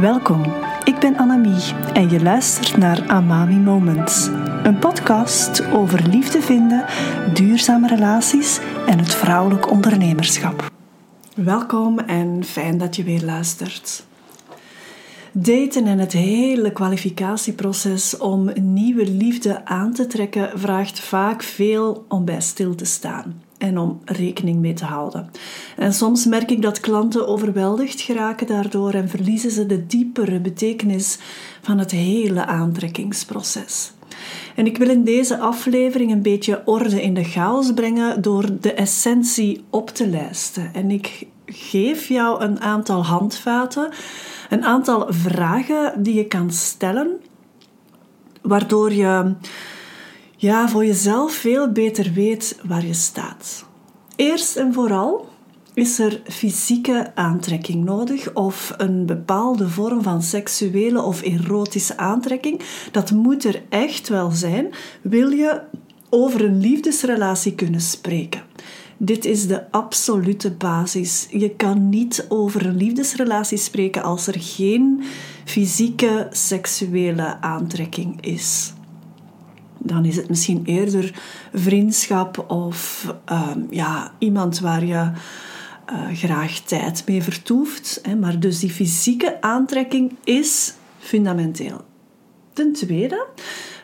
Welkom, ik ben Annemie en je luistert naar Amami Moments. Een podcast over liefde vinden, duurzame relaties en het vrouwelijk ondernemerschap. Welkom en fijn dat je weer luistert. Daten en het hele kwalificatieproces om nieuwe liefde aan te trekken vraagt vaak veel om bij stil te staan en om rekening mee te houden. En soms merk ik dat klanten overweldigd geraken daardoor en verliezen ze de diepere betekenis van het hele aantrekkingsproces. En ik wil in deze aflevering een beetje orde in de chaos brengen door de essentie op te lijsten. En ik geef jou een aantal handvaten, een aantal vragen die je kan stellen, waardoor je ja, voor jezelf veel beter weet waar je staat. Eerst en vooral is er fysieke aantrekking nodig of een bepaalde vorm van seksuele of erotische aantrekking. Dat moet er echt wel zijn, wil je over een liefdesrelatie kunnen spreken. Dit is de absolute basis. Je kan niet over een liefdesrelatie spreken als er geen fysieke seksuele aantrekking is dan is het misschien eerder vriendschap of ehm, ja, iemand waar je uh, graag tijd mee vertoeft. Hè. Maar dus die fysieke aantrekking is fundamenteel. Ten tweede,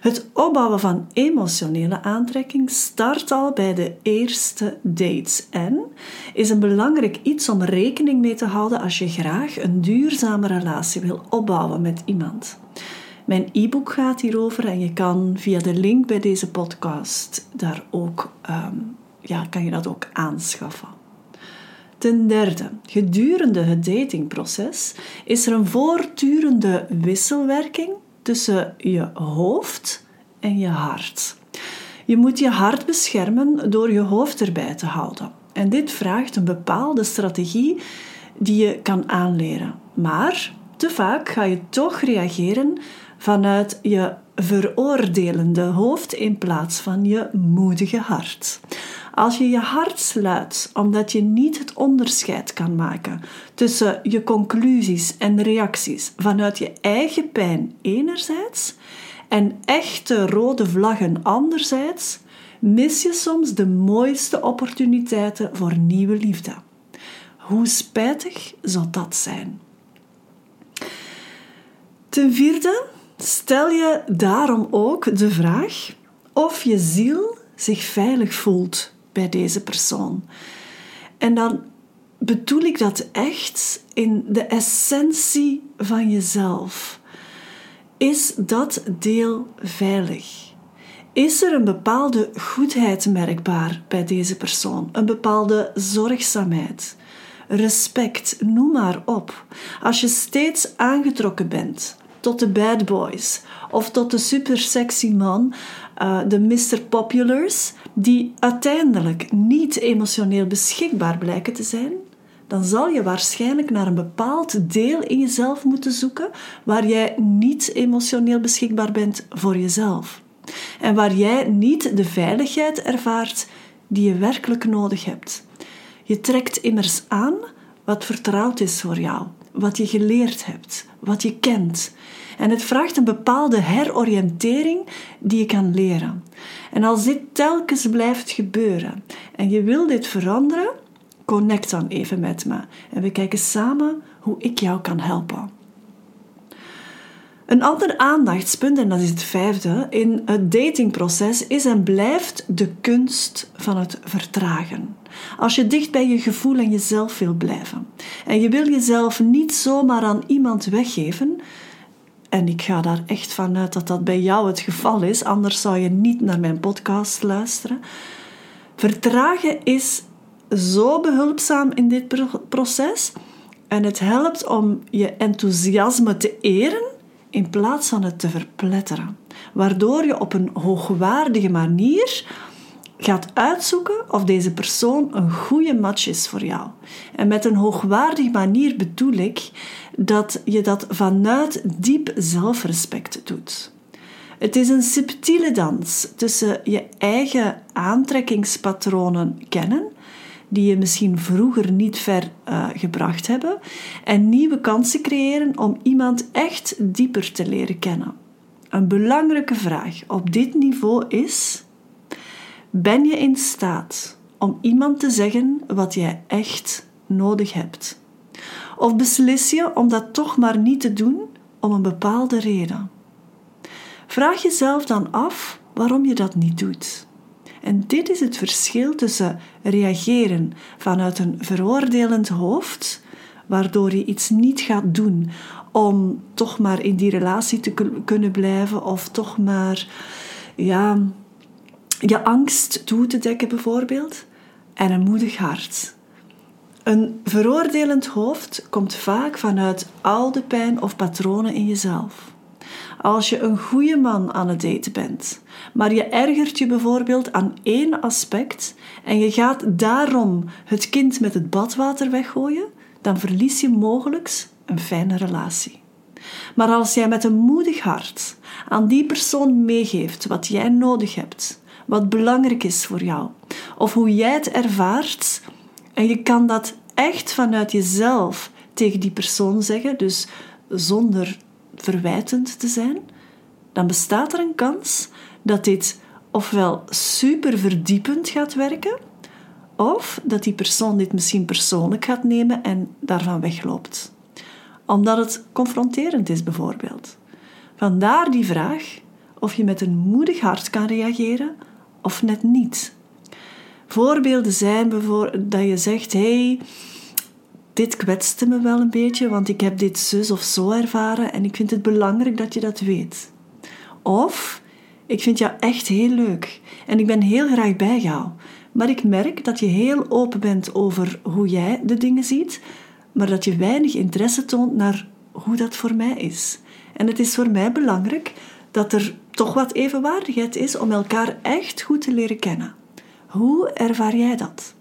het opbouwen van emotionele aantrekking start al bij de eerste dates en is een belangrijk iets om rekening mee te houden als je graag een duurzame relatie wil opbouwen met iemand. Mijn e-book gaat hierover en je kan via de link bij deze podcast daar ook, ehm, ja, kan je dat ook aanschaffen. Ten derde, gedurende het datingproces is er een voortdurende wisselwerking tussen je hoofd en je hart. Je moet je hart beschermen door je hoofd erbij te houden. En dit vraagt een bepaalde strategie die je kan aanleren. Maar te vaak ga je toch reageren vanuit je veroordelende hoofd in plaats van je moedige hart. Als je je hart sluit omdat je niet het onderscheid kan maken tussen je conclusies en reacties vanuit je eigen pijn enerzijds en echte rode vlaggen anderzijds, mis je soms de mooiste opportuniteiten voor nieuwe liefde. Hoe spijtig zou dat zijn? Ten vierde Stel je daarom ook de vraag of je ziel zich veilig voelt bij deze persoon. En dan bedoel ik dat echt in de essentie van jezelf. Is dat deel veilig? Is er een bepaalde goedheid merkbaar bij deze persoon? Een bepaalde zorgzaamheid? Respect, noem maar op. Als je steeds aangetrokken bent tot de bad boys of tot de super sexy man, uh, de Mr. Populars, die uiteindelijk niet emotioneel beschikbaar blijken te zijn, dan zal je waarschijnlijk naar een bepaald deel in jezelf moeten zoeken waar jij niet emotioneel beschikbaar bent voor jezelf. En waar jij niet de veiligheid ervaart die je werkelijk nodig hebt. Je trekt immers aan wat vertrouwd is voor jou, wat je geleerd hebt, wat je kent. En het vraagt een bepaalde heroriëntering die je kan leren. En als dit telkens blijft gebeuren en je wil dit veranderen, connect dan even met me en we kijken samen hoe ik jou kan helpen. Een ander aandachtspunt, en dat is het vijfde, in het datingproces is en blijft de kunst van het vertragen. Als je dicht bij je gevoel en jezelf wil blijven en je wil jezelf niet zomaar aan iemand weggeven, en ik ga daar echt vanuit dat dat bij jou het geval is, anders zou je niet naar mijn podcast luisteren. Vertragen is zo behulpzaam in dit proces en het helpt om je enthousiasme te eren in plaats van het te verpletteren, waardoor je op een hoogwaardige manier gaat uitzoeken of deze persoon een goede match is voor jou. En met een hoogwaardige manier bedoel ik dat je dat vanuit diep zelfrespect doet. Het is een subtiele dans tussen je eigen aantrekkingspatronen kennen die je misschien vroeger niet ver uh, gebracht hebben en nieuwe kansen creëren om iemand echt dieper te leren kennen. Een belangrijke vraag op dit niveau is: ben je in staat om iemand te zeggen wat jij echt nodig hebt? Of beslis je om dat toch maar niet te doen om een bepaalde reden? Vraag jezelf dan af waarom je dat niet doet. En dit is het verschil tussen reageren vanuit een veroordelend hoofd, waardoor je iets niet gaat doen om toch maar in die relatie te kunnen blijven of toch maar ja, je angst toe te dekken bijvoorbeeld, en een moedig hart. Een veroordelend hoofd komt vaak vanuit oude pijn of patronen in jezelf. Als je een goede man aan het daten bent, maar je ergert je bijvoorbeeld aan één aspect en je gaat daarom het kind met het badwater weggooien, dan verlies je mogelijk een fijne relatie. Maar als jij met een moedig hart aan die persoon meegeeft wat jij nodig hebt, wat belangrijk is voor jou, of hoe jij het ervaart, en je kan dat echt vanuit jezelf tegen die persoon zeggen, dus zonder verwijtend te zijn, dan bestaat er een kans dat dit ofwel super verdiepend gaat werken, of dat die persoon dit misschien persoonlijk gaat nemen en daarvan wegloopt. Omdat het confronterend is, bijvoorbeeld. Vandaar die vraag of je met een moedig hart kan reageren of net niet. Voorbeelden zijn bijvoorbeeld dat je zegt: hey, dit kwetste me wel een beetje, want ik heb dit zus of zo ervaren en ik vind het belangrijk dat je dat weet. Of ik vind jou echt heel leuk en ik ben heel graag bij jou, maar ik merk dat je heel open bent over hoe jij de dingen ziet, maar dat je weinig interesse toont naar hoe dat voor mij is. En het is voor mij belangrijk dat er toch wat evenwaardigheid is om elkaar echt goed te leren kennen. Hoe ervaar jij dat?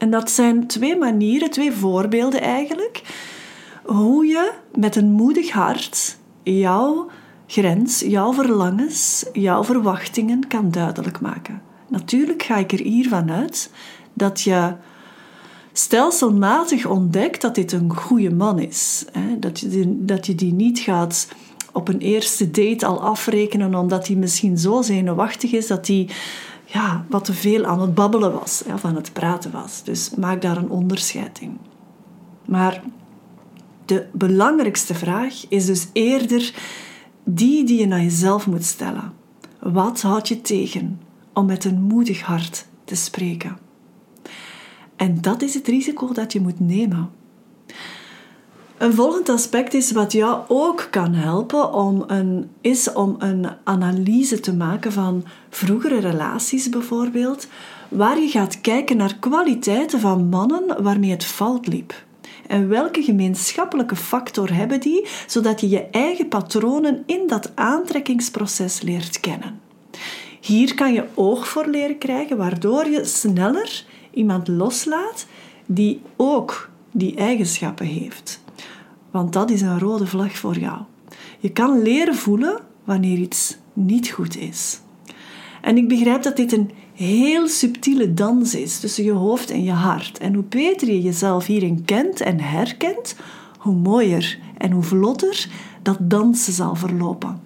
En dat zijn twee manieren, twee voorbeelden eigenlijk, hoe je met een moedig hart jouw grens, jouw verlangens, jouw verwachtingen kan duidelijk maken. Natuurlijk ga ik er hiervan uit dat je stelselmatig ontdekt dat dit een goede man is. Dat je, die, dat je die niet gaat op een eerste date al afrekenen omdat hij misschien zo zenuwachtig is dat hij ja, wat te veel aan het babbelen was, of aan het praten was. Dus maak daar een onderscheid in. Maar de belangrijkste vraag is dus eerder die die je naar jezelf moet stellen. Wat houd je tegen om met een moedig hart te spreken? En dat is het risico dat je moet nemen. Een volgend aspect is wat jou ook kan helpen om een, is om een analyse te maken van vroegere relaties bijvoorbeeld, waar je gaat kijken naar kwaliteiten van mannen waarmee het fout liep. En welke gemeenschappelijke factor hebben die, zodat je je eigen patronen in dat aantrekkingsproces leert kennen. Hier kan je oog voor leren krijgen, waardoor je sneller iemand loslaat die ook die eigenschappen heeft. Want dat is een rode vlag voor jou. Je kan leren voelen wanneer iets niet goed is. En ik begrijp dat dit een heel subtiele dans is tussen je hoofd en je hart. En hoe beter je jezelf hierin kent en herkent, hoe mooier en hoe vlotter dat dansen zal verlopen.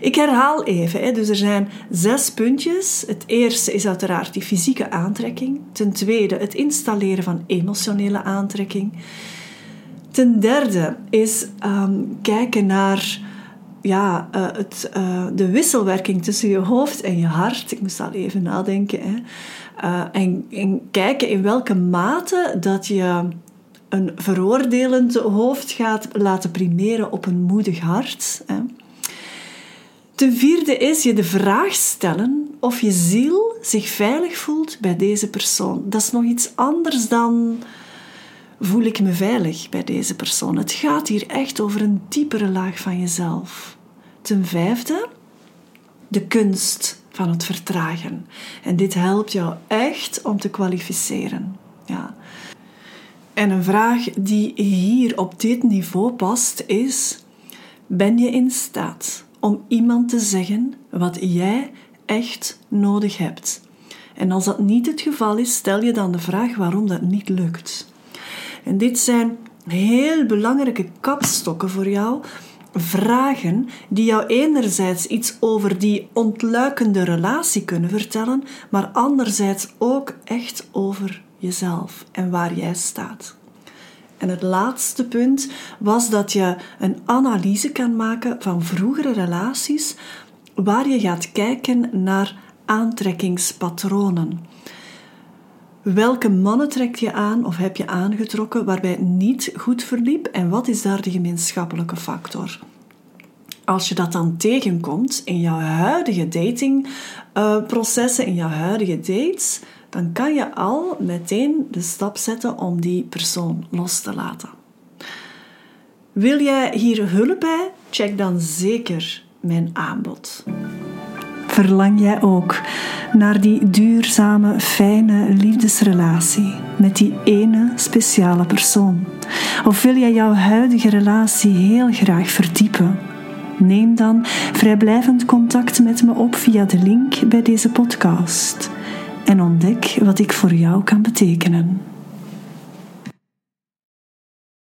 Ik herhaal even, dus er zijn zes puntjes. Het eerste is uiteraard die fysieke aantrekking. Ten tweede het installeren van emotionele aantrekking. Ten derde is ehm, kijken naar ja, uh, het, uh, de wisselwerking tussen je hoofd en je hart. Ik moest al even nadenken. Hè. En, en, kijken in welke mate dat je een veroordelend hoofd gaat laten primeren op een moedig hart. Hè. Ten vierde is je de vraag stellen of je ziel zich veilig voelt bij deze persoon. Dat is nog iets anders dan voel ik me veilig bij deze persoon. Het gaat hier echt over een diepere laag van jezelf. Ten vijfde, de kunst van het vertragen. En dit helpt jou echt om te kwalificeren. Ja. En een vraag die hier op dit niveau past is: ben je in staat om iemand te zeggen wat jij echt nodig hebt? En als dat niet het geval is, stel je dan de vraag waarom dat niet lukt. En dit zijn heel belangrijke kapstokken voor jou. Vragen die jou enerzijds iets over die ontluikende relatie kunnen vertellen, maar anderzijds ook echt over jezelf en waar jij staat. En het laatste punt was dat je een analyse kan maken van vroegere relaties, waar je gaat kijken naar aantrekkingspatronen. Welke mannen trek je aan of heb je aangetrokken waarbij het niet goed verliep en wat is daar de gemeenschappelijke factor? Als je dat dan tegenkomt in jouw huidige datingprocessen, in jouw huidige dates, dan kan je al meteen de stap zetten om die persoon los te laten. Wil jij hier hulp bij? Check dan zeker mijn aanbod. Verlang jij ook naar die duurzame, fijne liefdesrelatie met die ene speciale persoon? Of wil jij jouw huidige relatie heel graag verdiepen? Neem dan vrijblijvend contact met me op via de link bij deze podcast en ontdek wat ik voor jou kan betekenen.